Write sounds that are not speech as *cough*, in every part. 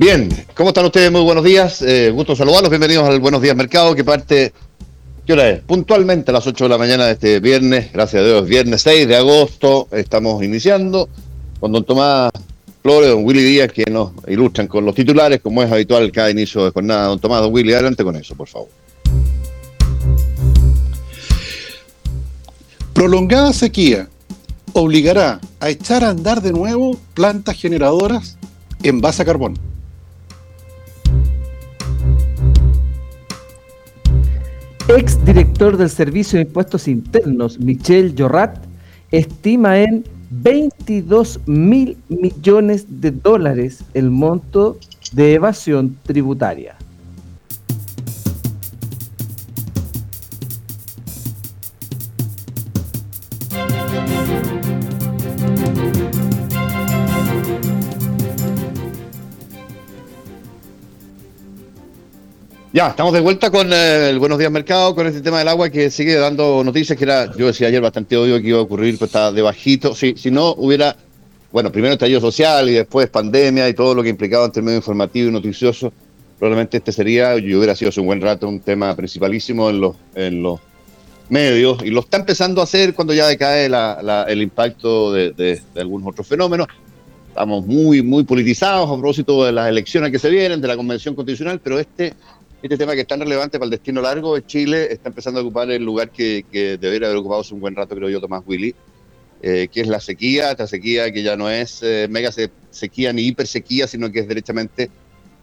Bien, ¿cómo están ustedes? Muy buenos días. Eh, gusto saludarlos. Bienvenidos al Buenos Días Mercado, que parte, ¿qué hora es? Puntualmente a las 8 de la mañana de este viernes. Gracias a Dios, viernes 6 de agosto. Estamos iniciando con don Tomás Flores, don Willy Díaz, que nos ilustran con los titulares, como es habitual cada inicio de jornada. Don Tomás, don Willy, adelante con eso, por favor. Prolongada sequía obligará a echar a andar de nuevo plantas generadoras en base a carbón. Ex director del Servicio de Impuestos Internos, Michel Jorrat, estima en 22 mil millones de dólares el monto de evasión tributaria. Ya, estamos de vuelta con eh, el Buenos Días Mercado, con este tema del agua que sigue dando noticias, que era, yo decía ayer bastante obvio que iba a ocurrir, pero está de bajito. Si, si no hubiera, bueno, primero estallido social y después pandemia y todo lo que implicaba entre medio informativo y noticioso, probablemente este sería, y hubiera sido hace un buen rato, un tema principalísimo en los, en los medios, y lo está empezando a hacer cuando ya decae el impacto de algunos otros fenómenos estamos muy, muy politizados a propósito de las elecciones que se vienen, de la convención constitucional, pero este este tema que es tan relevante para el destino largo de Chile está empezando a ocupar el lugar que, debería haber ocupado hace un buen rato, creo yo, Tomás Willy, eh, que es la sequía, esta sequía que ya no es eh, mega sequía ni hiper sequía, sino que es derechamente,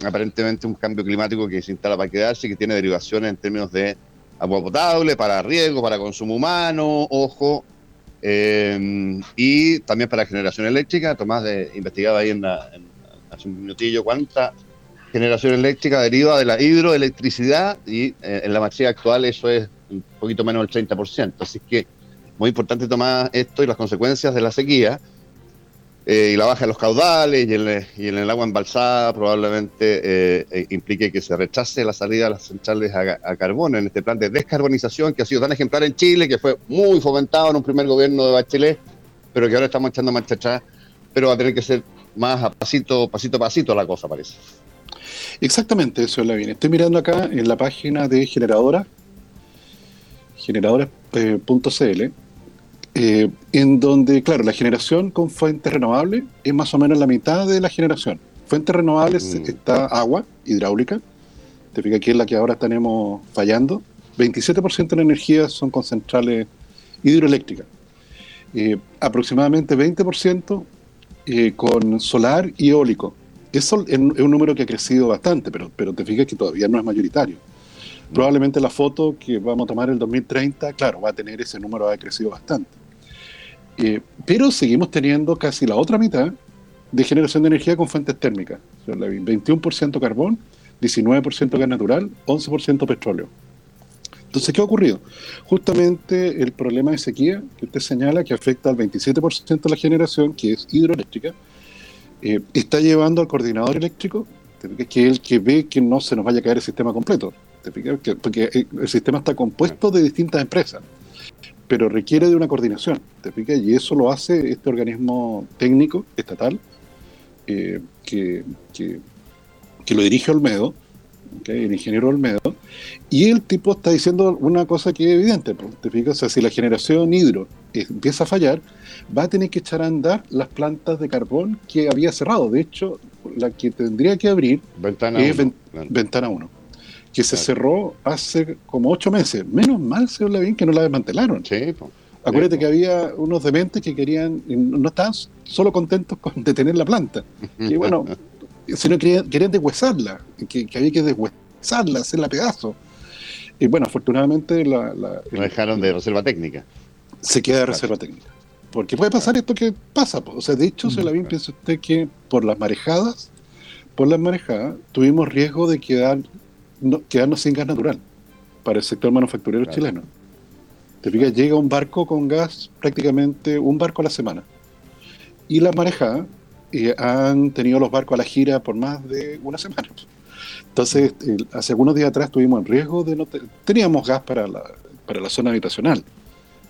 aparentemente, un cambio climático que se instala para quedarse y que tiene derivaciones en términos de agua potable, para riego, para consumo humano, ojo, eh, y también para generación eléctrica. Tomás investigaba ahí en, hace un minutillo cuánta generación eléctrica deriva de la hidroelectricidad y eh, en la materia actual eso es un poquito menos del 30%. Así que muy importante tomar esto y las consecuencias de la sequía eh, y la baja de los caudales y en, el agua embalsada probablemente eh, implique que se rechace la salida de las centrales a, carbón en este plan de descarbonización que ha sido tan ejemplar en Chile, que fue muy fomentado en un primer gobierno de Bachelet, pero que ahora estamos echando marcha atrás, pero va a tener que ser más a pasito, pasito a pasito la cosa, parece. Exactamente, eso es la bien. Estoy mirando acá en la página de generadora, generadora.cl, eh, en donde, claro, la generación con fuentes renovables es más o menos la mitad de la generación. Fuentes renovables mm. está agua hidráulica, te fijas que es la que ahora tenemos fallando. 27% de la energía son con centrales hidroeléctricas. Eh, aproximadamente 20% eh, con solar y eólico. Eso es un número que ha crecido bastante, pero, pero te fijas que todavía no es mayoritario. Probablemente la foto que vamos a tomar en el 2030, claro, va a tener ese número, ha crecido bastante. Eh, pero seguimos teniendo casi la otra mitad de generación de energía con fuentes térmicas. 21% carbón, 19% gas natural, 11% petróleo. Entonces, ¿qué ha ocurrido? Justamente el problema de sequía que usted señala, que afecta al 27% de la generación, que es hidroeléctrica, eh, está llevando al coordinador eléctrico, que es el que ve que no se nos vaya a caer el sistema completo, porque el sistema está compuesto de distintas empresas. pero requiere de una coordinación, ¿te? Y eso lo hace este organismo técnico estatal eh, que, que, que, lo dirige Olmedo, el ingeniero Olmedo, y el tipo está diciendo una cosa que es evidente, ¿te fijas? O sea, si la generación hidro empieza a fallar, va a tener que echar a andar las plantas de carbón que había cerrado. De hecho, la que tendría que abrir ventana es Ventana 1, que se cerró hace como ocho meses. Menos mal, señor Lavín, que no la desmantelaron. Sí, Acuérdate que había unos dementes que querían, no estaban solo contentos con *laughs* detener la planta. *laughs* Y bueno, sino querían, querían deshuesarla, que, había que hacerla pedazo. Y bueno, afortunadamente la... la dejaron de reserva técnica. Se queda de reserva técnica. Porque puede pasar esto que pasa. O sea, de hecho, se la bien piensa usted que por las marejadas, por las marejadas, tuvimos riesgo de quedar, quedarnos sin gas natural para el sector manufacturero chileno. Te fijas, llega un barco con gas prácticamente un barco a la semana. Y las marejadas eh, han tenido los barcos a la gira por más de una semana. Entonces, hace algunos días atrás tuvimos en riesgo de no... teníamos gas para la, para la zona habitacional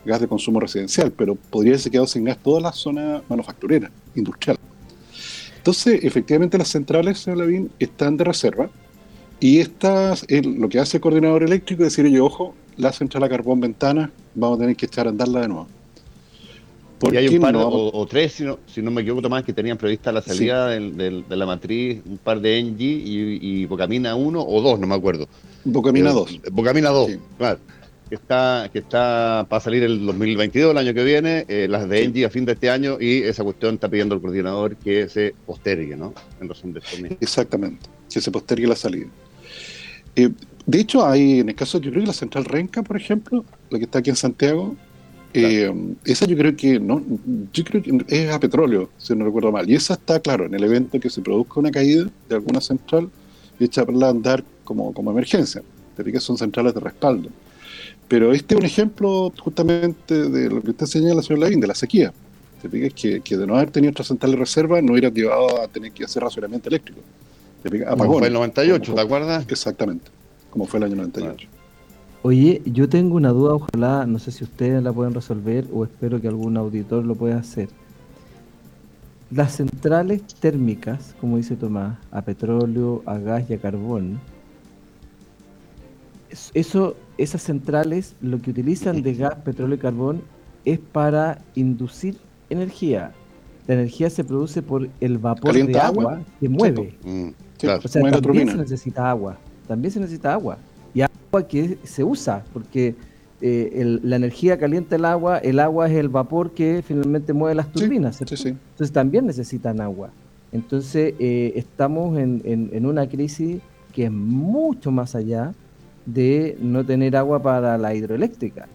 gas de consumo residencial, pero podría haberse quedado sin gas toda la zona manufacturera, industrial. Entonces, efectivamente, las centrales, señor Lavín, están de reserva y estas, lo que hace el coordinador eléctrico es decir, oye, ojo, la central a carbón ventana, vamos a tener que echar a andarla de nuevo. Y hay un par o, tres, si no, si no me equivoco, más que tenían prevista la salida de la matriz, un par de Engie y, y Bocamina 1 o 2, no me acuerdo. Bocamina 2. Bocamina 2, claro que está, que está para salir el 2022, el año que viene, eh, las de Engie a fin de este año, y esa cuestión está pidiendo el coordinador que se postergue, ¿no? En razón de esto Exactamente, que se postergue la salida. Eh, de hecho, hay, en el caso, yo creo que la central Renca, por ejemplo, la que está aquí en Santiago, eh, esa yo creo que no, yo creo que es a petróleo, si no recuerdo mal. Y esa está, claro, en el evento que se produzca una caída de alguna central, hecha para andar como, como emergencia. que son centrales de respaldo. Pero este es un ejemplo justamente de lo que usted señala, señor Lavín, de la sequía. Te fijas que, que, de no haber tenido otra central de reserva no hubiera llevado a tener que hacer racionamiento eléctrico. Como fue el 98, ¿te acuerdas? Exactamente, como fue el año 98. Oye, yo tengo una duda, ojalá, no sé si ustedes la pueden resolver o espero que algún auditor lo pueda hacer. Las centrales térmicas, como dice Tomás, a petróleo, a gas y a carbón, eso esas centrales lo que utilizan de gas, petróleo y carbón es para inducir energía. La energía se produce por el vapor de agua, que mueve. Mm, o sea, también se necesita agua. También se necesita agua. Que se usa, porque eh, la energía calienta el agua, el agua es el vapor que finalmente mueve las turbinas. Entonces también necesitan agua. Entonces eh, estamos en, en una crisis que es mucho más allá de no tener agua para la hidroeléctrica.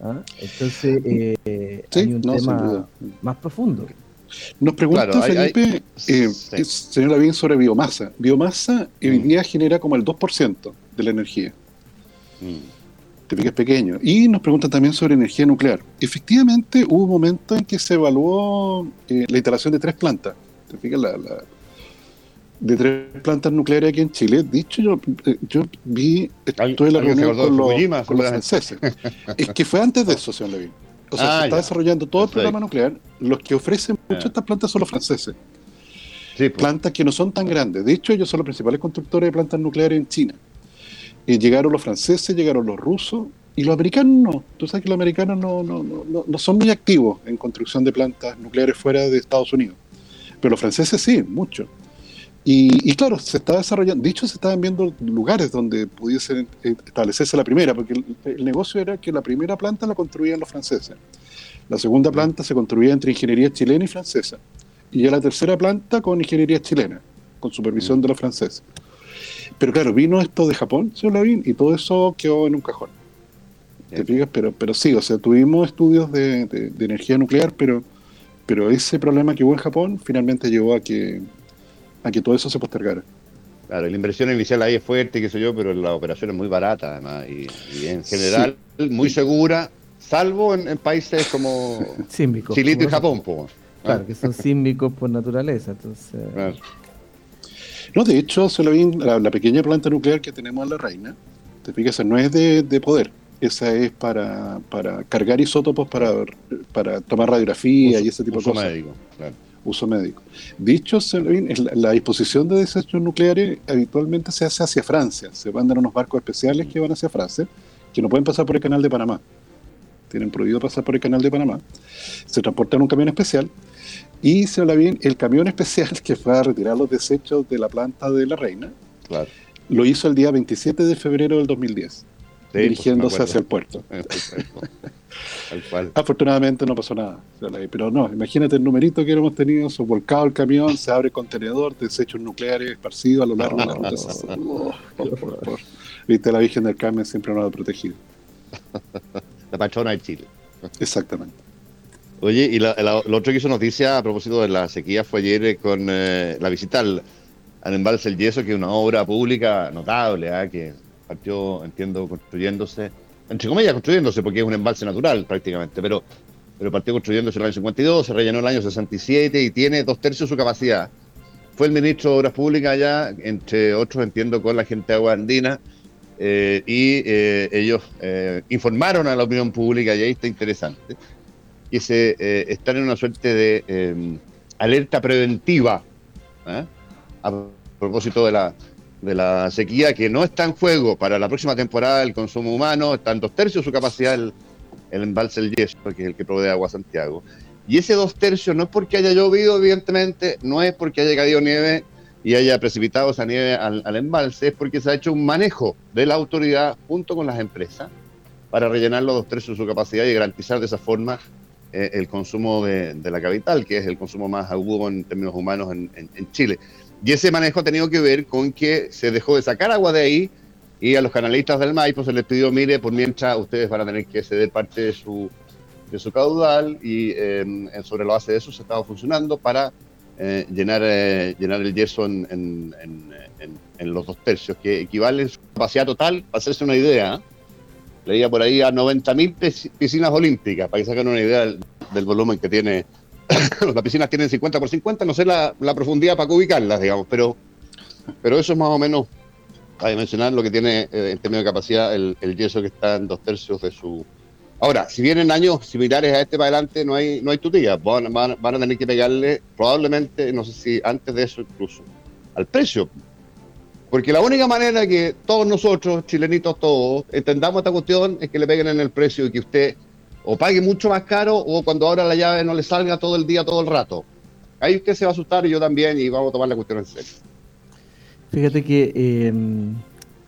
¿ah? Entonces, eh, hay un tema más profundo. Nos pregunta Felipe, eh, señor Lavín, sobre biomasa. Biomasa hoy mm. día genera como el 2% de la energía. Mm. Te es pequeño. Y nos preguntan también sobre energía nuclear. Efectivamente, hubo un momento en que se evaluó eh, la instalación de tres plantas. Te fijas, la, de tres plantas nucleares aquí en Chile. Dicho, yo, eh, yo vi, estuve en la reunión con, los, con los franceses. es que fue antes de eso, señor Levin. O sea, ah, se está desarrollando todo el programa nuclear. Los que ofrecen mucho ah. estas plantas son los franceses. Pues. Plantas que no son tan grandes. De hecho, ellos son los principales constructores de plantas nucleares en China. Y llegaron los franceses, llegaron los rusos y los americanos no. Tú sabes que los americanos no, no, no, no son muy activos en construcción de plantas nucleares fuera de Estados Unidos. Pero los franceses sí, mucho. Y, claro, se está desarrollando, dicho se estaban viendo lugares donde pudiese eh, establecerse la primera, porque el, negocio era que la primera planta la construían los franceses, la segunda planta se construía entre ingeniería chilena y francesa, y ya la tercera planta con ingeniería chilena, con supervisión de los franceses. Pero claro, vino esto de Japón, señor Lavín, y todo eso quedó en un cajón. ¿Te fijas? Pero, pero sí, o sea, tuvimos estudios de, de energía nuclear, pero, pero ese problema que hubo en Japón finalmente llevó a que a que todo eso se postergara. Claro, la inversión inicial ahí es fuerte, qué sé yo, pero la operación es muy barata además y, en general muy segura, salvo en, países como Chile y Japón. Claro, que son sísmicos por naturaleza. Entonces... No, de hecho, la, la, pequeña planta nuclear que tenemos en La Reina, te fijas, no es de, poder, Esa es para, para cargar isótopos para, para tomar radiografía y ese tipo de cosas. Uso médico, claro. Uso médico. Dicho, la, la disposición de desechos nucleares habitualmente se hace hacia Francia. Se mandan unos barcos especiales que van hacia Francia, que no pueden pasar por el canal de Panamá. Tienen prohibido pasar por el canal de Panamá. Se transportan en un camión especial y se habla bien, el camión especial *laughs* que fue a retirar los desechos de la planta de la Reina, claro. lo hizo el día 27 de febrero del 2010, pues, dirigiéndose hacia el puerto. *laughs* Afortunadamente no pasó nada, pero no, imagínate el numerito que hemos tenido, volcado el camión, se abre el contenedor, desechos nucleares esparcidos a lo largo de la ruta. *laughs* Oh, Viste, la Virgen del Carmen siempre nos ha protegido. La patrona de Chile. Exactamente. Oye, y la, lo otro que hizo noticia a propósito de la sequía fue ayer eh, con eh, la visita al, embalse El Yeso, que es una obra pública notable, ¿eh? que partió, entiendo, construyéndose, entre comillas construyéndose, porque es un embalse natural prácticamente, pero, pero partió construyéndose en el año 52, se rellenó en el año 67 y tiene dos tercios de su capacidad. Fue el ministro de Obras Públicas allá, entre otros, entiendo, con la gente de Agua Andina, eh, y ellos informaron a la opinión pública, y ahí está interesante que se eh, están en una suerte de em, alerta preventiva ¿eh? a propósito de la, de la sequía que no está en juego para la próxima temporada el consumo humano, está en dos tercios su capacidad el, embalse El Yeso, que es el que provee agua a Santiago. Y ese dos tercios no es porque haya llovido, evidentemente, no es porque haya caído nieve y haya precipitado esa nieve al, al, embalse, es porque se ha hecho un manejo de la autoridad junto con las empresas para rellenar los dos tercios de su capacidad y garantizar de esa forma eh, el consumo de, la capital, que es el consumo más agudo en términos humanos en, Chile. Y ese manejo ha tenido que ver con que se dejó de sacar agua de ahí y a los canalistas del Maipo se les pidió, mire, por mientras ustedes van a tener que ceder parte de su, de su caudal y em, sobre lo base de eso se estaba funcionando para eh, llenar, eh, llenar el yeso en, en, los dos tercios, que equivale en su capacidad total, para hacerse una idea, leía por ahí a 90.000 piscinas olímpicas, para que se una idea del, volumen que tiene. *coughs* Las piscinas tienen 50 por 50, no sé la, profundidad para ubicarlas, digamos, pero, pero eso es más o menos para mencionar lo que tiene eh, en términos de capacidad el, yeso que está en dos tercios de su... Ahora, si vienen años similares a este para adelante, no hay, no hay tutilla. Van a tener que pegarle, probablemente, no sé si antes de eso incluso, al precio. Porque la única manera que todos nosotros, chilenitos todos, entendamos esta cuestión es que le peguen en el precio y que usted o pague mucho más caro o cuando ahora la llave no le salga todo el día, todo el rato. Ahí usted se va a asustar y yo también y vamos a tomar la cuestión en serio. Fíjate que em,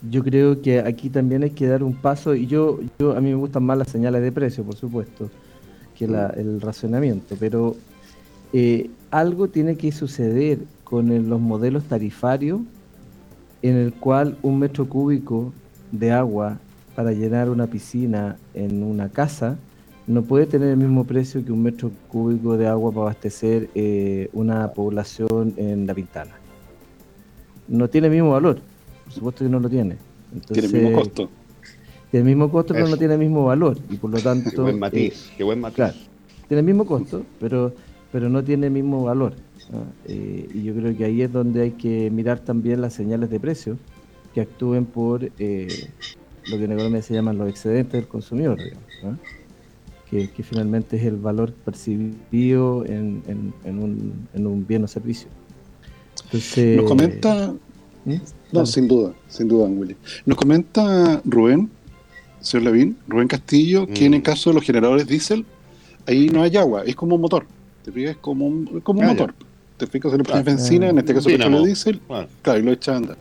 yo creo que aquí también hay que dar un paso y yo, yo a mí me gustan más las señales de precio, por supuesto, que el racionamiento, pero eh, algo tiene que suceder con los modelos tarifarios en el cual un metro cúbico de agua para llenar una piscina en una casa no puede tener el mismo precio que un metro cúbico de agua para abastecer eh, una población en La Pintana. No tiene el mismo valor, por supuesto que no lo tiene. tiene el mismo costo. Tiene el mismo costo, pero no tiene el mismo valor. Y por lo tanto. Qué buen matiz, qué buen matiz. Claro, tiene el mismo costo, pero, pero no tiene el mismo valor. Eh, y yo creo que ahí es donde hay que mirar también las señales de precio que actúen por eh, lo que en economía se llaman los excedentes del consumidor, que, finalmente es el valor percibido en, un, bien o servicio. Nos comenta, ¿Mm? no, sin duda, sin duda, Willy. Nos comenta Rubén, señor Lavín, Rubén Castillo, que en el mm. caso de los generadores diésel, ahí no hay agua, es como un motor. ¿Te Es como un, como un ah, motor te fijas, se le pone benzina, en este caso petróleo diésel, claro, y lo echa a andar.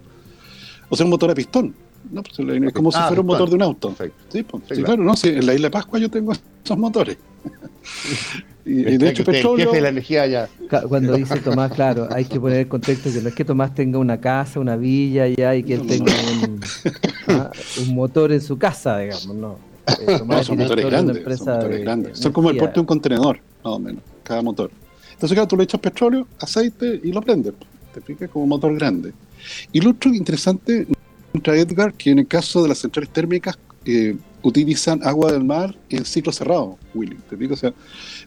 O sea, un motor a pistón. No, pues, es como si ah, fuera un motor de un auto. Sí, pues, sí, claro, no, en la isla de Pascua yo tengo *laughs* esos motores. y, de hecho, petróleo. la energía ya. Cuando dice Tomás, claro, hay que poner el contexto que no es que Tomás tenga una casa, una villa ya y que él tenga un, ah, un motor en su casa, digamos, no. *laughs* Eh, no son motores grandes, son motores grandes. Son como el porte de un contenedor, más o menos, cada motor. Entonces, claro, tú le echas petróleo, aceite y lo prendes. Te fijas como motor grande. Y lo otro interesante, Edgar, que en el caso de las centrales térmicas eh, utilizan agua del mar en ciclo cerrado, Willy. ¿Te fijas? O sea,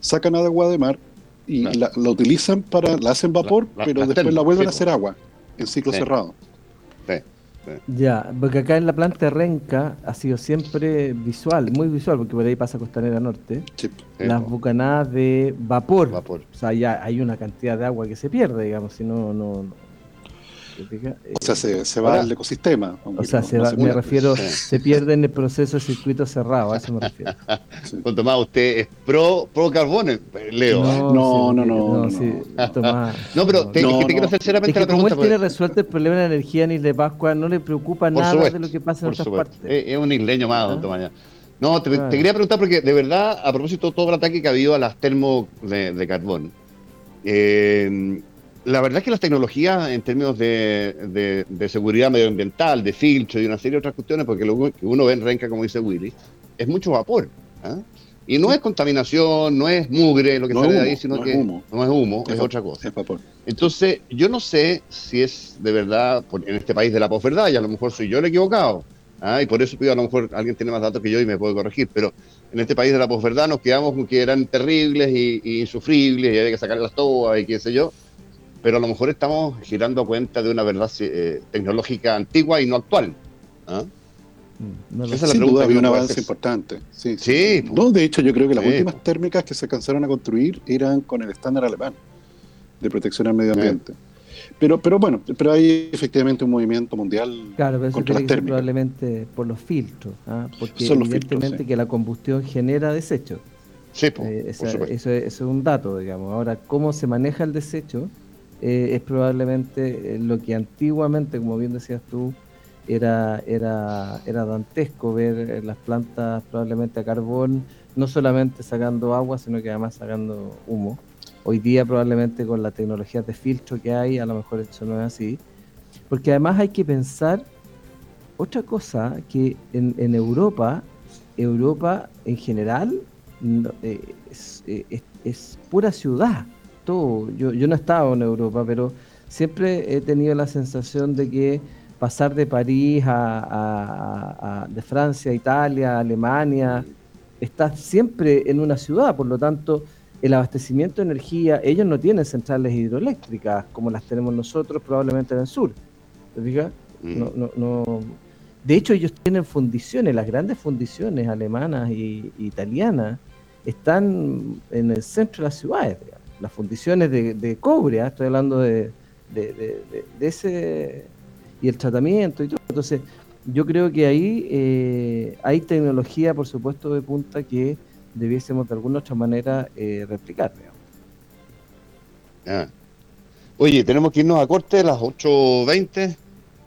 sacan agua de mar y la, utilizan para, la hacen vapor, pero después la vuelven a hacer agua en ciclo cerrado. Ya, porque acá en la planta de Renca ha sido siempre visual, muy visual, porque por ahí pasa Costanera Norte. las bucanadas de vapor. vapor. O sea, ya hay una cantidad de agua que se pierde, digamos, si no, no, o sea, se, va al ecosistema. O sea, me refiero, se pierde en el proceso de circuito cerrado, a eso me refiero. *laughs* Tomás, usted es pro, pro carbón, Leo. No, no, no. No, *laughs* pero te, quiero hacer seriamente la pregunta. Como él tiene resuelto el problema de la energía en Isla de Pascua, no le preocupa nada de lo que pasa en otras partes. Es, un isleño más, don ¿Ah? Tomás. No, te, quería preguntar porque de verdad, a propósito de todo el ataque que ha habido a las termo de, de carbón, eh, la verdad es que las tecnologías en términos de, seguridad medioambiental, de filtro y una serie de otras cuestiones, porque lo que uno ve en Renca, como dice Willy, es mucho vapor. ¿ah? Y no es contaminación, no es mugre lo que sale de ahí, sino que no es humo, es, otra cosa. Es vapor. Entonces, yo no sé si es de verdad en este país de la posverdad, y a lo mejor soy yo el equivocado, ¿ah? y por eso pido a lo mejor alguien tiene más datos que yo y me puede corregir, pero en este país de la posverdad nos quedamos con que eran terribles y, insufribles y había que sacarlas todas y qué sé yo pero a lo mejor estamos girando cuenta de una verdad eh, tecnológica antigua y no actual. ¿ah? Mm, Esa es la pregunta. había un avance importante. Sí, sí. No, de hecho, yo creo que las últimas térmicas que se alcanzaron a construir eran con el estándar alemán de protección al medio ambiente. Pero, pero bueno, pero hay efectivamente un movimiento mundial claro, pero contra las térmicas. probablemente por los filtros, ¿ah? porque evidentemente que la combustión genera desechos. Sí, eh, eso, eso, es un dato, digamos. Ahora, ¿cómo se maneja el desecho? Eh, es probablemente eh, lo que antiguamente, como bien decías tú, era, era, era dantesco ver eh, las plantas probablemente a carbón, no solamente sacando agua, sino que además sacando humo. Hoy día probablemente con la tecnología de filtro que hay, a lo mejor eso no es así. Porque además hay que pensar otra cosa, que en, en Europa, Europa en general es, es pura ciudad yo, yo no he estado en Europa, pero siempre he tenido la sensación de que pasar de París a, de Francia a Italia, a Alemania, está siempre en una ciudad, por lo tanto, el abastecimiento de energía, ellos no tienen centrales hidroeléctricas como las tenemos nosotros, probablemente en el sur. ¿Te fijas? Mm. No, no, no. De hecho, ellos tienen fundiciones, las grandes fundiciones alemanas y, italianas están en el centro de las ciudades las fundiciones de, cobre, ¿ah? estoy hablando de, ese y el tratamiento y todo. Entonces, yo creo que ahí eh, hay tecnología, por supuesto, de punta que debiésemos de alguna otra manera eh, replicar. Ah. Oye, tenemos que irnos a corte a las 8.20.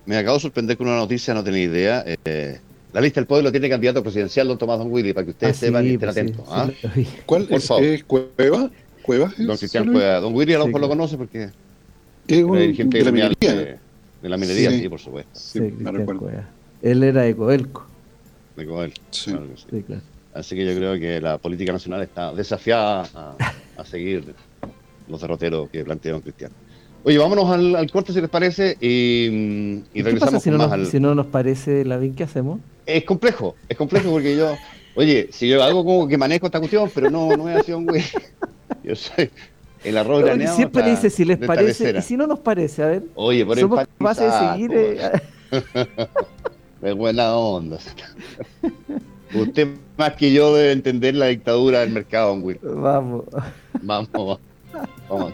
Me acabo de sorprender con una noticia, no tenía idea. Eh, la lista del pueblo tiene candidato presidencial, don Tomás Don Willy, para que ustedes ah, sepan y estén pues atentos. ¿ah? ¿Cuál es, es Cueva? Cuevas. Don Cristian Cuevas. Don Willy a lo mejor lo conoce porque es un dirigente de la minería. De, la minería, sí, por supuesto. Sí, me recuerdo. Él era de Coelco. De Coelco, sí. Claro Así que yo creo que la política nacional está desafiada a, seguir los derroteros que plantea don Cristian. Oye, vámonos al, al, corte si les parece y, y regresamos si no más nos, al... Si no nos parece, la bien ¿qué hacemos? Es complejo, es complejo porque yo, oye, si yo hago como que manejo esta cuestión, pero no, no es así, güey. Yo soy el arroz graneado. Siempre dice si les parece y si no nos parece, a ver. Oye, por somos capaces de seguir. Eh, *laughs* de buena onda. Usted más que yo debe entender la dictadura del mercado, Will. Vamos. Vamos, vamos. vamos.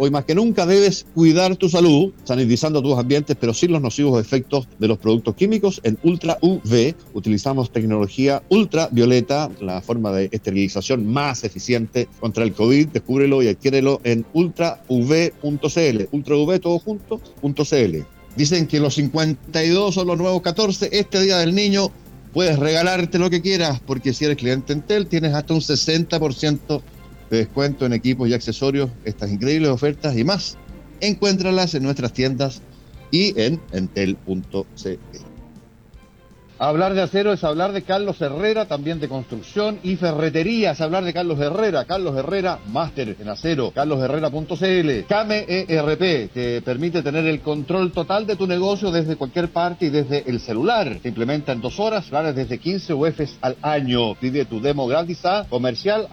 Hoy más que nunca debes cuidar tu salud, sanitizando tus ambientes, pero sin los nocivos efectos de los productos químicos en Ultra UV. Utilizamos tecnología ultravioleta, la forma de esterilización más eficiente contra el COVID. Descúbrelo y adquiérelo en ultrauv.cl. Ultrav todo junto, .cl. Dicen que los 52 son los nuevos 14. Este Día del Niño puedes regalarte lo que quieras, porque si eres cliente Entel tienes hasta un 60% de descuento en equipos y accesorios, estas increíbles ofertas y más. Encuéntralas en nuestras tiendas y en entel.cl. Hablar de acero es hablar de Carlos Herrera, también de construcción y ferretería, es hablar de Carlos Herrera. Carlos Herrera, máster en acero, carlosherrera.cl. Came ERP, que permite tener el control total de tu negocio desde cualquier parte y desde el celular. Se implementa en dos horas, planes desde 15 UFs al año. Pide tu demo gratis a comercial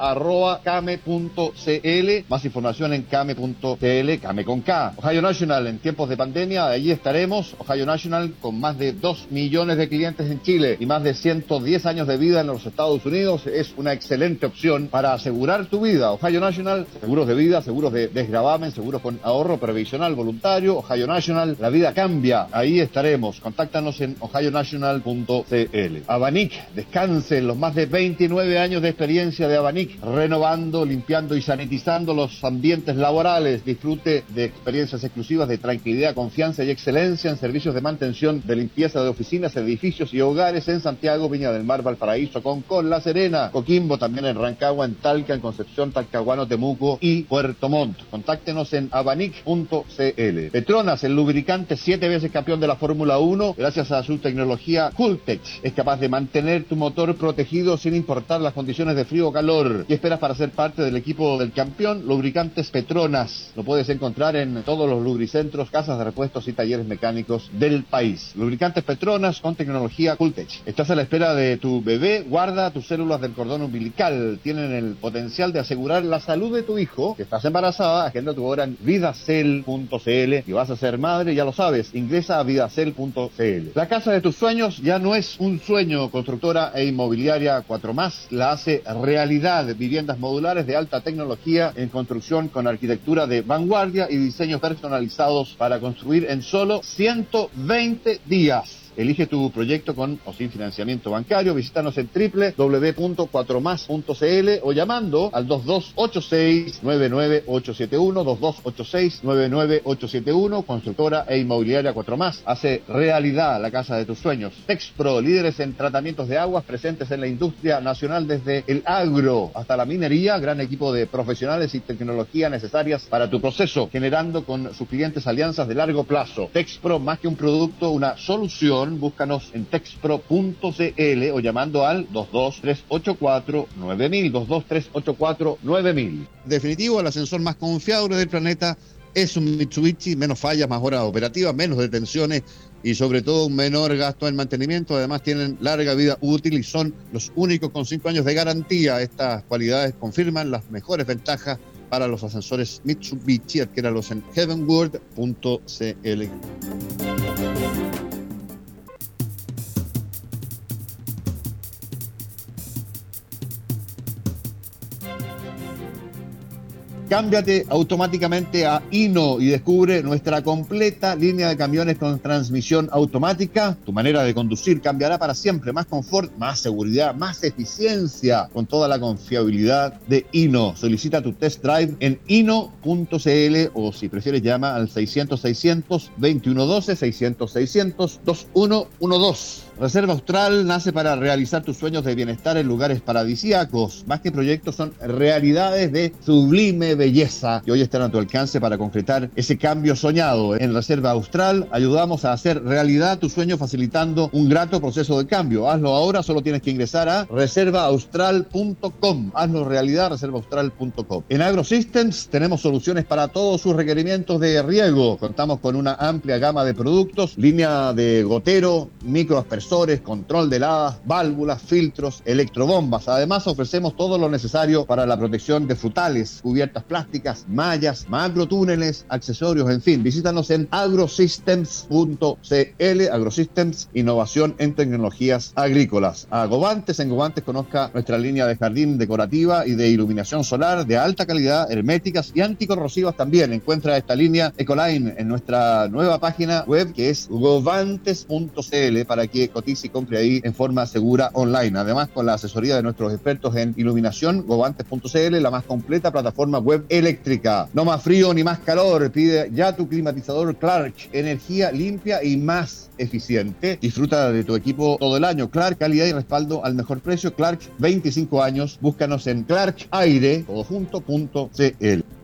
came.cl. Más información en came.cl, came con K. Ohio National, en tiempos de pandemia, allí estaremos. Ohio National con más de 2 millones de clientes en Chile y más de 110 años de vida en los Estados Unidos es una excelente opción para asegurar tu vida. Ohio National, seguros de vida, seguros de desgravamen, seguros con ahorro previsional voluntario. Ohio National, la vida cambia. Ahí estaremos. Contáctanos en ohionational.cl. Abanic, descanse en los más de 29 años de experiencia de Abanic, renovando, limpiando y sanitizando los ambientes laborales. Disfrute de experiencias exclusivas de tranquilidad, confianza y excelencia en servicios de mantención de limpieza de oficinas, edificios y hogares en Santiago, Viña del Mar, Valparaíso, Concón, La Serena, Coquimbo, también en Rancagua, en Talca, en Concepción, Talcahuano, Temuco y Puerto Montt. Contáctenos en abanic.cl. Petronas, el lubricante siete veces campeón de la Fórmula 1, gracias a su tecnología Cooltech, es capaz de mantener tu motor protegido sin importar las condiciones de frío o calor. ¿Qué esperas para ser parte del equipo del campeón? Lubricantes Petronas. Lo puedes encontrar en todos los lubricentros, casas de repuestos y talleres mecánicos del país. Lubricantes Petronas con tecnología Estás a la espera de tu bebé, guarda tus células del cordón umbilical. Tienen el potencial de asegurar la salud de tu hijo. Estás embarazada, agenda tu hora en vidacel.cl y vas a ser madre, ya lo sabes. Ingresa a vidacel.cl. La casa de tus sueños ya no es un sueño. Constructora e inmobiliaria 4 más la hace realidad. Viviendas modulares de alta tecnología en construcción con arquitectura de vanguardia y diseños personalizados para construir en solo 120 días. Elige tu proyecto con o sin financiamiento bancario. Visítanos en www.4más.cl o llamando al 2286-99871, 2286-99871, constructora e inmobiliaria 4 más. Hace realidad la casa de tus sueños. Texpro, líderes en tratamientos de aguas presentes en la industria nacional desde el agro hasta la minería, gran equipo de profesionales y tecnología necesarias para tu proceso, generando con sus clientes alianzas de largo plazo. Texpro, más que un producto, una solución búscanos en texpro.cl o llamando al 22384-9000, 22384-9000. Definitivo, el ascensor más confiable del planeta es un Mitsubishi, menos fallas, más horas operativas, menos detenciones y sobre todo un menor gasto en mantenimiento. Además tienen larga vida útil y son los únicos con 5 años de garantía. Estas cualidades confirman las mejores ventajas para los ascensores Mitsubishi. Adquiéralos en heavenworld.cl. Cámbiate automáticamente a Ino y descubre nuestra completa línea de camiones con transmisión automática. Tu manera de conducir cambiará para siempre. Más confort, más seguridad, más eficiencia con toda la confiabilidad de Ino. Solicita tu test drive en ino.cl o si prefieres llama al 600 600 2112 600 600 2112. Reserva Austral nace para realizar tus sueños de bienestar en lugares paradisíacos. Más que proyectos, son realidades de sublime belleza que hoy están a tu alcance para concretar ese cambio soñado. En Reserva Austral ayudamos a hacer realidad tu sueño facilitando un grato proceso de cambio. Hazlo ahora, solo tienes que ingresar a reservaaustral.com. Hazlo realidad, reservaaustral.com. En AgroSystems tenemos soluciones para todos sus requerimientos de riego. Contamos con una amplia gama de productos, línea de gotero, microaspersores, control de heladas, válvulas, filtros, electrobombas. Además ofrecemos todo lo necesario para la protección de frutales, cubiertas plásticas, mallas, macrotúneles, accesorios, en fin. Visítanos en agrosystems.cl, Agrosystems, innovación en tecnologías agrícolas. A Govantes, en Govantes conozca nuestra línea de jardín decorativa y de iluminación solar de alta calidad, herméticas y anticorrosivas también. Encuentra esta línea Ecoline en nuestra nueva página web que es govantes.cl para que cotice y compre ahí en forma segura online. Además, con la asesoría de nuestros expertos en iluminación, govantes.cl, la más completa plataforma web eléctrica. No más frío ni más calor. Pide ya tu climatizador Clark. Energía limpia y más eficiente. Disfruta de tu equipo todo el año. Clark, calidad y respaldo al mejor precio. Clark, 25 años. Búscanos en clarkaire.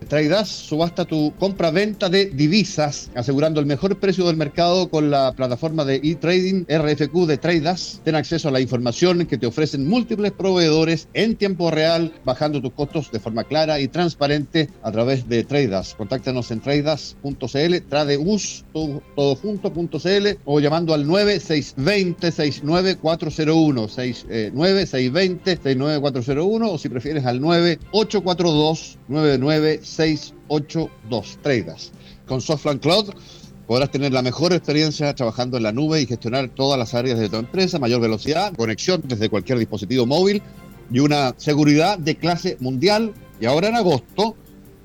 Traidas subasta tu compra-venta de divisas, asegurando el mejor precio del mercado con la plataforma de e-trading RFQ de Traidas. Ten acceso a la información que te ofrecen múltiples proveedores en tiempo real, bajando tus costos de forma clara y transparente a través de Traidas. Contáctanos en traidas.cl, tradeus, todo, todo junto.cl o llamando al 9620-69401, 69620-69401 o si prefieres al 9842-99682, Traidas. Con Softland Cloud podrás tener la mejor experiencia trabajando en la nube y gestionar todas las áreas de tu empresa, mayor velocidad, conexión desde cualquier dispositivo móvil y una seguridad de clase mundial. Y ahora en agosto,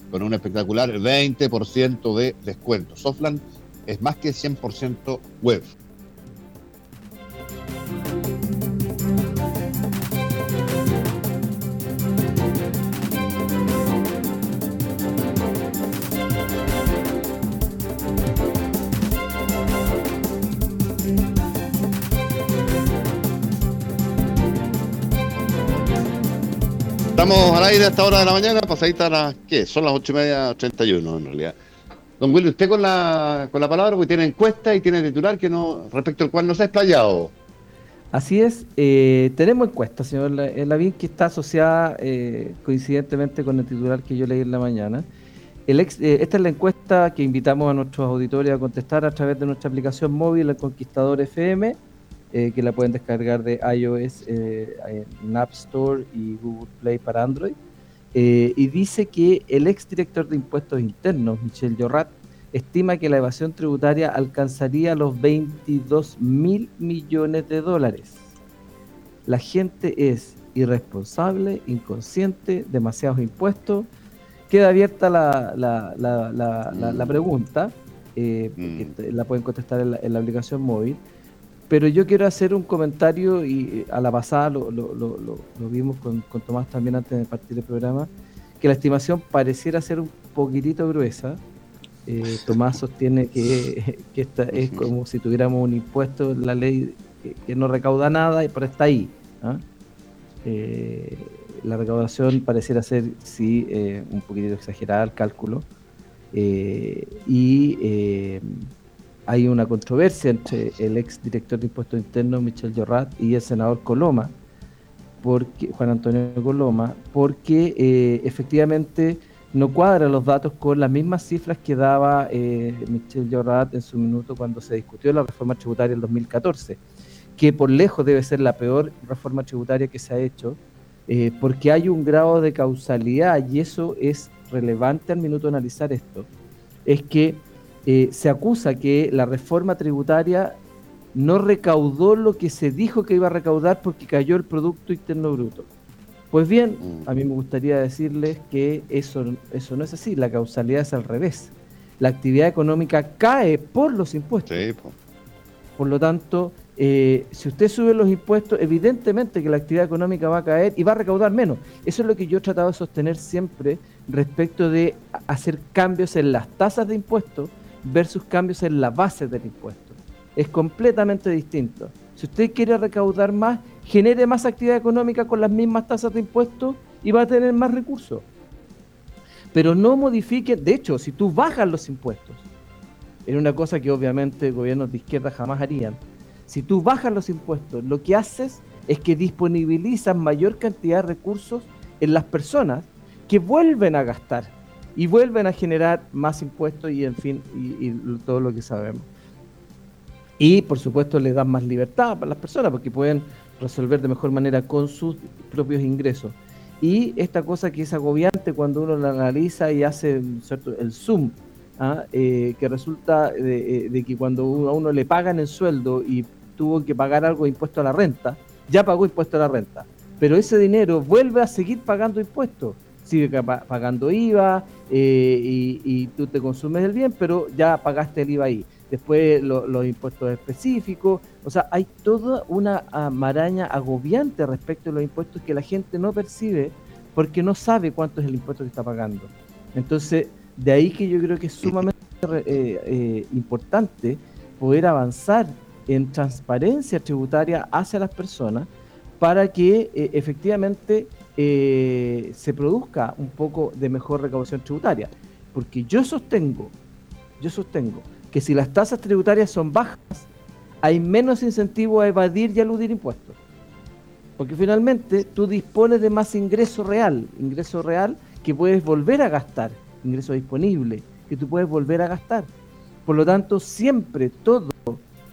con un espectacular 20% de descuento. Softland es más que 100% web. Estamos al aire a esta hora de la mañana, pasadita a las, ¿qué? Son las ocho y media, 31 en realidad. Don Willy, usted con la, con la palabra, porque tiene encuesta y tiene titular que no, respecto al cual no se ha explayado. Así es, eh, tenemos encuesta, señor Lavín, que está asociada eh, coincidentemente con el titular que yo leí en la mañana. El ex, eh, esta es la encuesta que invitamos a nuestros auditores a contestar a través de nuestra aplicación móvil, el Conquistador FM, eh, que la pueden descargar de iOS eh, en App Store y Google Play para Android. Eh, y dice que el exdirector de impuestos internos, Michel Llorat, estima que la evasión tributaria alcanzaría los 22 mil millones de dólares. La gente es irresponsable, inconsciente, demasiados impuestos. Queda abierta la, la, la, la, pregunta, mm. la pueden contestar en en la aplicación móvil pero yo quiero hacer un comentario y a la pasada lo, lo, lo, lo vimos con, con, Tomás también antes de partir del programa, que la estimación pareciera ser un poquitito gruesa. Eh, Tomás sostiene que, *laughs* que esta es como si tuviéramos un impuesto, la ley que, no recauda nada, y pero está ahí. ¿ah? Eh, la recaudación pareciera ser, sí, eh, un poquitito exagerada el cálculo. y hay una controversia entre el ex director de impuestos internos, Michel Llorat, y el senador Coloma, Juan Antonio Coloma, porque eh, efectivamente no cuadran los datos con las mismas cifras que daba eh, Michel Llorat en su minuto cuando se discutió la reforma tributaria en 2014, que por lejos debe ser la peor reforma tributaria que se ha hecho, eh, porque hay un grado de causalidad y eso es relevante al minuto de analizar esto, es que eh, se acusa que la reforma tributaria no recaudó lo que se dijo que iba a recaudar porque cayó el Producto Interno Bruto. Pues bien, a mí me gustaría decirles que eso, eso no es así, la causalidad es al revés. La actividad económica cae por los impuestos. Por lo tanto, eh, si usted sube los impuestos, evidentemente que la actividad económica va a caer y va a recaudar menos. Eso es lo que yo he tratado de sostener siempre respecto de hacer cambios en las tasas de impuestos versus cambios en la base del impuesto. Es completamente distinto. Si usted quiere recaudar más, genere más actividad económica con las mismas tasas de impuestos y va a tener más recursos. Pero no modifique, de hecho, si tú bajas los impuestos, en una cosa que obviamente gobiernos de izquierda jamás harían, si tú bajas los impuestos, lo que haces es que disponibilizas mayor cantidad de recursos en las personas que vuelven a gastar y vuelven a generar más impuestos y en fin, y, todo lo que sabemos. Y por supuesto le dan más libertad para las personas porque pueden resolver de mejor manera con sus propios ingresos. Y esta cosa que es agobiante cuando uno la analiza y hace ¿cierto? el zoom, ¿ah? eh, que resulta de, de, que cuando a uno le pagan el sueldo y tuvo que pagar algo de impuesto a la renta, ya pagó impuesto a la renta, pero ese dinero vuelve a seguir pagando impuestos sigue pagando IVA eh, y, tú te consumes el bien, pero ya pagaste el IVA ahí. Después los impuestos específicos, o sea, hay toda una maraña agobiante respecto a los impuestos que la gente no percibe porque no sabe cuánto es el impuesto que está pagando. Entonces, de ahí que yo creo que es sumamente eh, eh, importante poder avanzar en transparencia tributaria hacia las personas para que eh, efectivamente se produzca un poco de mejor recaudación tributaria. Porque yo sostengo, yo sostengo que si las tasas tributarias son bajas, hay menos incentivo a evadir y aludir impuestos. Porque finalmente tú dispones de más ingreso real, ingreso real que puedes volver a gastar, ingreso disponible que tú puedes volver a gastar. Por lo tanto, siempre todo,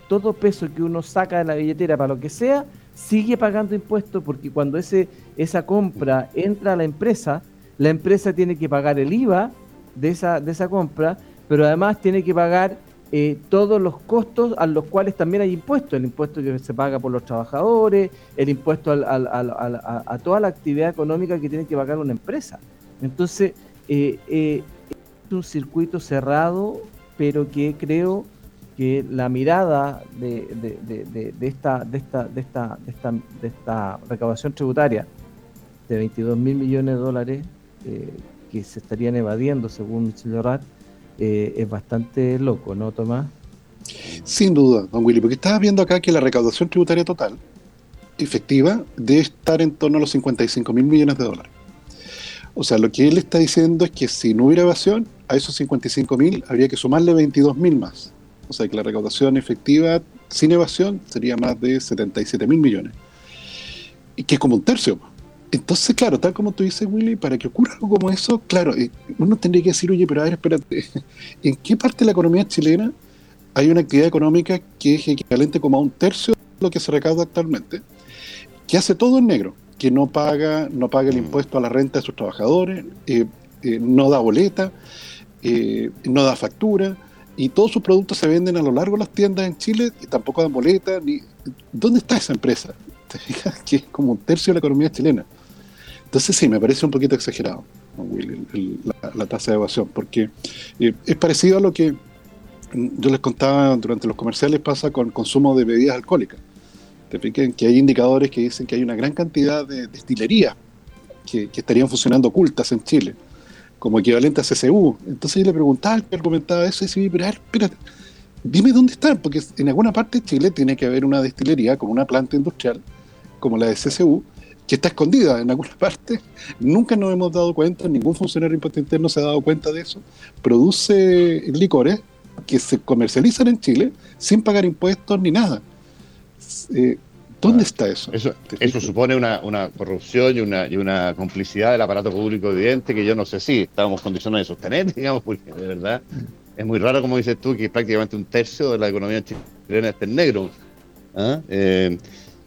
todo peso que uno saca de la billetera para lo que sea, sigue pagando impuestos porque cuando ese, esa compra entra a la empresa, la empresa tiene que pagar el IVA de esa, de esa compra, pero además tiene que pagar eh, todos los costos a los cuales también hay impuestos, el impuesto que se paga por los trabajadores, el impuesto a, toda la actividad económica que tiene que pagar una empresa. Entonces, eh, eh, es un circuito cerrado, pero que creo que la mirada de, esta, de, esta, de, esta, de, esta, de esta recaudación tributaria de 22 mil millones de dólares eh, que se estarían evadiendo según Michel Llorat eh, es bastante loco, ¿no, Tomás? Sin duda, don Willy, porque estaba viendo acá que la recaudación tributaria total efectiva debe estar en torno a los 55 mil millones de dólares. O sea, lo que él está diciendo es que si no hubiera evasión, a esos 55 mil habría que sumarle 22 mil más. O sea, que la recaudación efectiva sin evasión sería más de 77 mil millones. Y que es como un tercio. Entonces, claro, tal como tú dices, Willy, para que ocurra algo como eso, claro, eh, uno tendría que decir, oye, pero a ver, espérate, *laughs* ¿en qué parte de la economía chilena hay una actividad económica que es equivalente como a un tercio de lo que se recauda actualmente, que hace todo en negro? que no paga, no paga el mm. impuesto a la renta de sus trabajadores, eh, eh, no da boleta, eh, no da factura, y todos sus productos se venden a lo largo de las tiendas en Chile y tampoco dan boleta. Ni... ¿Dónde está esa empresa? *laughs* que es como un tercio de la economía chilena. Entonces sí, me parece un poquito exagerado, la, tasa de evasión, porque es parecido a lo que yo les contaba durante los comerciales pasa con el consumo de bebidas alcohólicas que hay indicadores que dicen que hay una gran cantidad de destilerías que, estarían funcionando ocultas en Chile, como equivalente a CCU. Entonces yo le preguntaba al que argumentaba eso y decía, pero dime dónde están, porque en alguna parte de Chile tiene que haber una destilería, como una planta industrial, como la de CCU, que está escondida en alguna *laughs* parte. Nunca nos hemos dado cuenta, ningún funcionario impuesto interno se ha dado cuenta de eso. Produce licores que se comercializan en Chile sin pagar impuestos ni nada. Eh, ¿Dónde está eso? Eso, eso supone una, corrupción y una, y una complicidad del aparato público evidente que yo no sé si estamos condicionados de sostener, *laughs* digamos, porque de verdad es muy raro, como dices tú, que prácticamente un tercio de la economía chilena esté en negro. ¿Ah? Eh,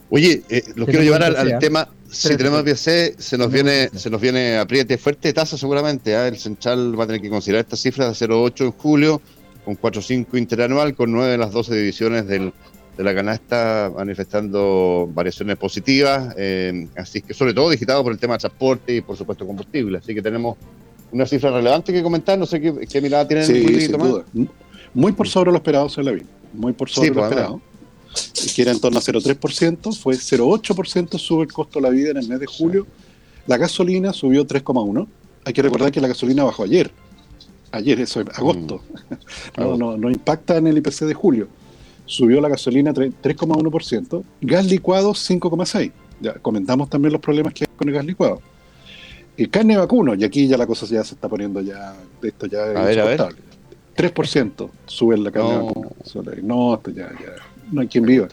oye, eh, los quiero llevar al, tema. Si tenemos BC, se nos viene, se nos viene apriete fuerte tasa seguramente. ¿ah? El Central va a tener que considerar esta cifra de 0,8 en julio, con 4,5 interanual, con 9 de las 12 divisiones del de la canasta manifestando variaciones positivas, eh, así que sobre todo digitado por el tema de transporte y por supuesto combustible. Así que tenemos una cifra relevante que comentar, no sé qué, mirada tienen sí, Muy por sobre lo esperado, se la vi. Muy por sobre lo pues, esperado. Que era en torno a 0,3%, fue 0,8% sube el costo de la vida en el mes de julio. La gasolina subió 3,1%. Hay que recordar que la gasolina bajó ayer. Ayer, eso es agosto. Mm. *laughs* no, no, no impacta en el IPC de julio subió la gasolina 3,1%, gas licuado 5,6%. Ya comentamos también los problemas que hay con el gas licuado. Y carne vacuno, y aquí ya la cosa ya se está poniendo ya, esto ya es insoportable. 3% sube la carne vacuno. No, esto ya, ya, no hay quien viva.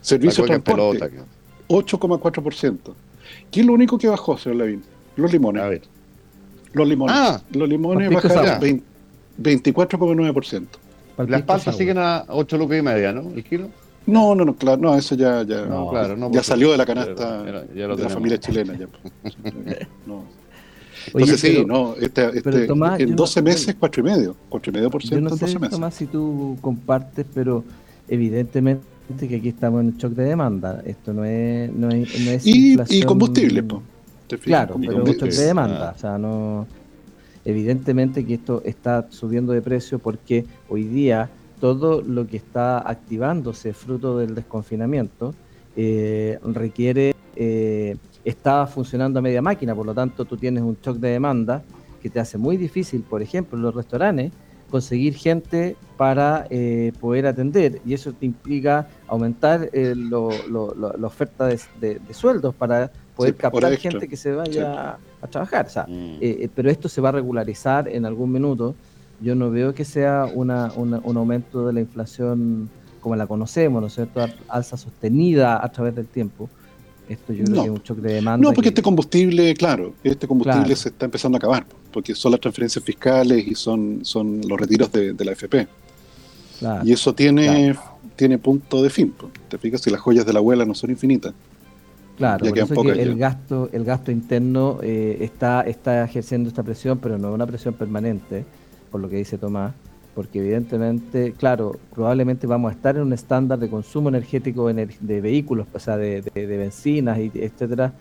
Servicio de transporte, 8,4%. ¿Qué es lo único que bajó, señor Levin? Los limones. A ver. Los limones. Ah, los limones bajaron 24,9%. Las pasas siguen a 8 lucas y media, ¿no? ¿El kilo? No, no, no, claro, no, eso ya, ya, ya salió de la canasta de la familia chilena. Ya. *laughs* no. Entonces sí, no, este, este en 12 meses, 4 y medio, 4 y medio por ciento en 12 meses. Tomás, si tú compartes, pero evidentemente que aquí estamos en un shock de demanda. Esto no es, no es, no es y, y combustible, pues. Claro, pero un shock de demanda, ah. o sea, no Evidentemente que esto está subiendo de precio porque hoy día todo lo que está activándose fruto del desconfinamiento eh, requiere, eh, está funcionando a media máquina, por lo tanto tú tienes un shock de demanda que te hace muy difícil, por ejemplo, en los restaurantes, conseguir gente para eh, poder atender. Y eso te implica aumentar eh, la oferta de, sueldos para poder captar gente que se vaya a trabajar. Mm. Eh, pero esto se va a regularizar en algún minuto. Yo no veo que sea una, un aumento de la inflación como la conocemos, ¿no es cierto? Alza sostenida a través del tiempo. Esto yo creo que es un choque de demanda. No, porque este combustible, claro, este combustible se está empezando a acabar, porque son las transferencias fiscales y son, son los retiros de, la FP. y eso tiene, tiene punto de fin. Te fijas si las joyas de la abuela no son infinitas. Claro, por el gasto, el gasto interno eh, está, está ejerciendo esta presión, pero no es una presión permanente, por lo que dice Tomás porque evidentemente, claro, probablemente vamos a estar en un estándar de consumo energético de vehículos, o sea, de, bencinas, y etcétera,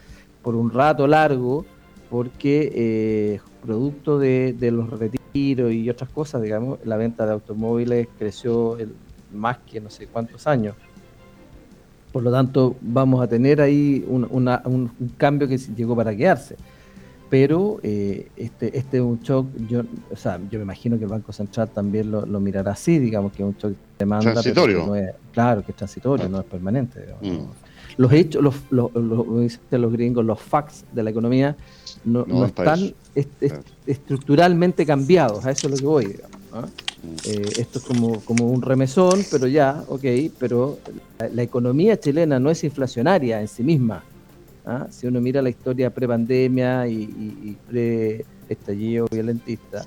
por un rato largo, porque eh, producto de, los retiros y otras cosas, digamos, la venta de automóviles creció más que no sé cuántos años. Por lo tanto, vamos a tener ahí un cambio que llegó para quedarse pero eh, este, este es un shock, yo, o sea, yo me imagino que el Banco Central también lo, mirará así, digamos que es un shock de demanda. Transitorio. claro que es transitorio, no es permanente. Mm. Los hechos, los, los, los, gringos, los facts de la economía no, están estructuralmente cambiados, a eso es lo que voy, digamos. Eh, esto es como, como un remesón, pero ya, ok, pero la economía chilena no es inflacionaria en sí misma ¿ah? Si uno mira la historia pre-pandemia y, pre-estallido violentista,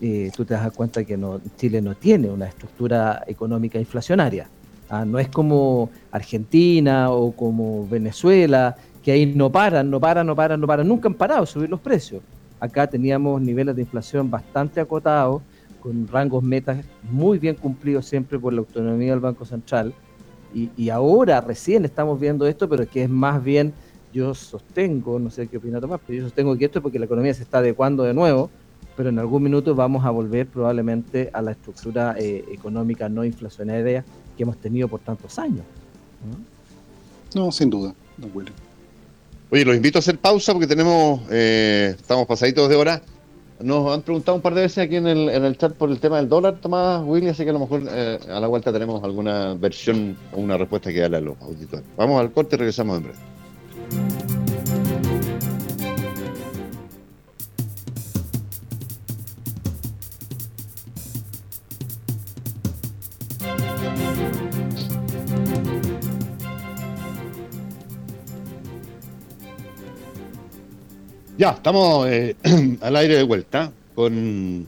eh, tú te das cuenta que no, Chile no tiene una estructura económica inflacionaria. ¿ah? No es como Argentina o como Venezuela, que ahí no paran, no paran, no paran, no paran, nunca han parado a subir los precios. Acá teníamos niveles de inflación bastante acotados, con rangos metas muy bien cumplidos siempre por la autonomía del Banco Central. Y, y ahora recién estamos viendo esto, pero que es más bien yo sostengo, no sé qué opina Tomás, pero yo sostengo que esto es porque la economía se está adecuando de nuevo, pero en algún minuto vamos a volver probablemente a la estructura eh, económica no inflacionaria que hemos tenido por tantos años. No, sin duda, no huele. Oye, los invito a hacer pausa porque tenemos, eh, estamos pasaditos de hora. Nos han preguntado un par de veces aquí en el, en el chat por el tema del dólar, Tomás Willy, así que a lo mejor eh, a la vuelta tenemos alguna versión o una respuesta que darle a los auditores. Vamos al corte y regresamos en breve. Ya, estamos eh, *clears throat* al aire de vuelta con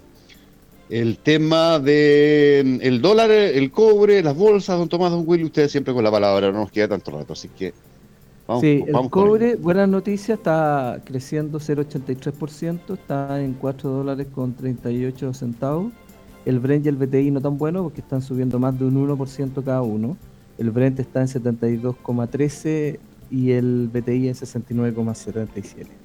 el tema de el dólar, el cobre, las bolsas, don Tomás, don Willy, ustedes siempre con la palabra, no nos queda tanto rato, así que vamos, sí, el cobre, buena noticia, está creciendo 0,83%, está en 4 dólares con 38 centavos. El Brent y el BTI no tan bueno porque están subiendo más de un 1% cada uno. El Brent está en 72,13 y el BTI en 69,77.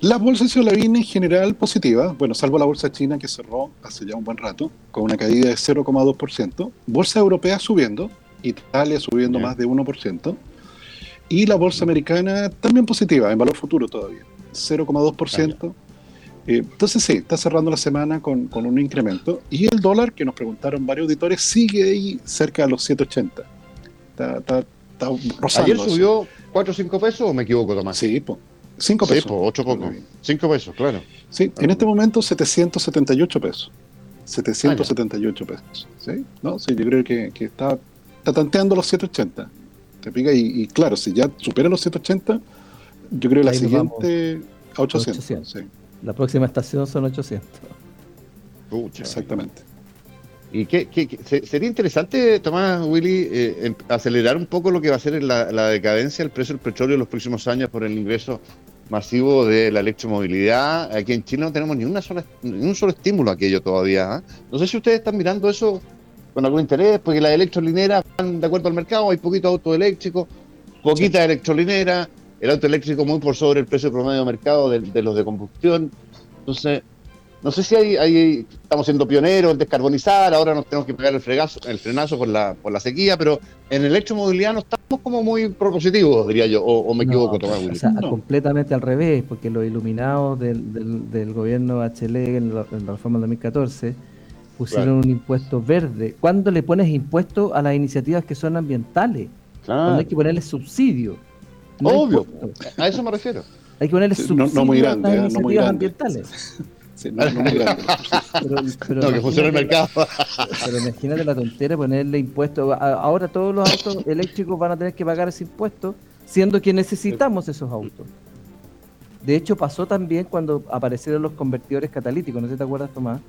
Las bolsas de la en general positivas, bueno, salvo la bolsa china que cerró hace ya un buen rato, con una caída de 0,2%. Bolsa europea subiendo, Italia subiendo más de 1%. Y la bolsa americana también positiva, en valor futuro todavía, 0,2%. Eh, entonces sí, está cerrando la semana con, un incremento. Y el dólar, que nos preguntaron varios auditores, sigue ahí cerca de los 7,80. Está, está, está ¿Ayer subió 4 o 5 pesos o me equivoco, Tomás? Sí, pues. 5 pesos. Sí, 8 poco. 5 pesos, claro. Sí, en este momento 778 pesos. 778 pesos. ¿Sí? ¿No? Sí, yo creo que, que está, está, tanteando los 780. ¿Te pica? Y, claro, si ya supera los 780, yo creo que la siguiente a 800. Sí. La próxima estación son 800. Exactamente. ¿Y qué, sería interesante, Tomás, Willy, eh, em, acelerar un poco lo que va a ser la, la, decadencia del precio del petróleo en los próximos años por el ingreso masivo de la electromovilidad. Aquí en Chile no tenemos ni, una sola, ni un solo estímulo a aquello todavía. ¿ah? No sé si ustedes están mirando eso con algún interés, porque las electrolineras van de acuerdo al mercado, hay poquito auto eléctrico, poquita electrolinera, el auto eléctrico muy por sobre el precio promedio de mercado de, los de combustión. Entonces, no sé si hay, estamos siendo pioneros en descarbonizar, ahora nos tenemos que pegar el, fregazo, el frenazo por la, por la sequía, pero en el electromovilidad no estamos como muy propositivos, diría yo, o, me equivoco, Tomás o sea, completamente al revés, porque los iluminados del, del, gobierno HL en la, reforma del 2014 pusieron un impuesto verde. ¿Cuándo le pones impuesto a las iniciativas que son ambientales? Cuando hay que ponerle subsidio. Obvio, a eso me refiero. Hay que ponerle subsidio no, muy grande, a las iniciativas *laughs* no muy ambientales. *laughs* no, que funcione el mercado. *laughs* pero imagínate la tontera ponerle impuestos. Ahora todos los autos *laughs* eléctricos van a tener que pagar ese impuesto, siendo que necesitamos esos autos. De hecho, pasó también cuando aparecieron los convertidores catalíticos, no sé si te acuerdas, Tomás,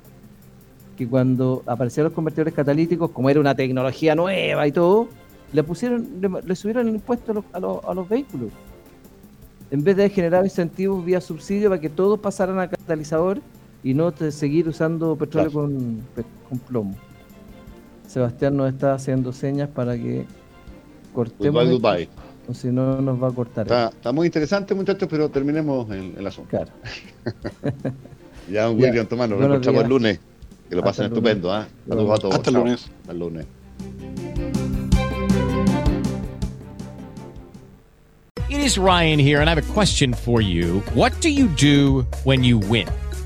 que cuando aparecieron los convertidores catalíticos, como era una tecnología nueva y todo, le pusieron, le, subieron el impuesto a los, a los vehículos. En vez de generar incentivos vía subsidio para que todos pasaran a catalizador y no seguir usando petróleo con, plomo. Sebastián nos está haciendo señas para que cortemos. Goodbye, O si no, nos va a cortar. Está, muy interesante, muchachos, pero terminemos el, el asunto. Claro. *laughs* ya, William, Tomás, nos encontramos el lunes. Que lo pasen estupendo. ¿eh? Saludos a todos. Hasta el lunes. Hasta el lunes. It is Ryan here, and I have a question for you. What do you do when you win?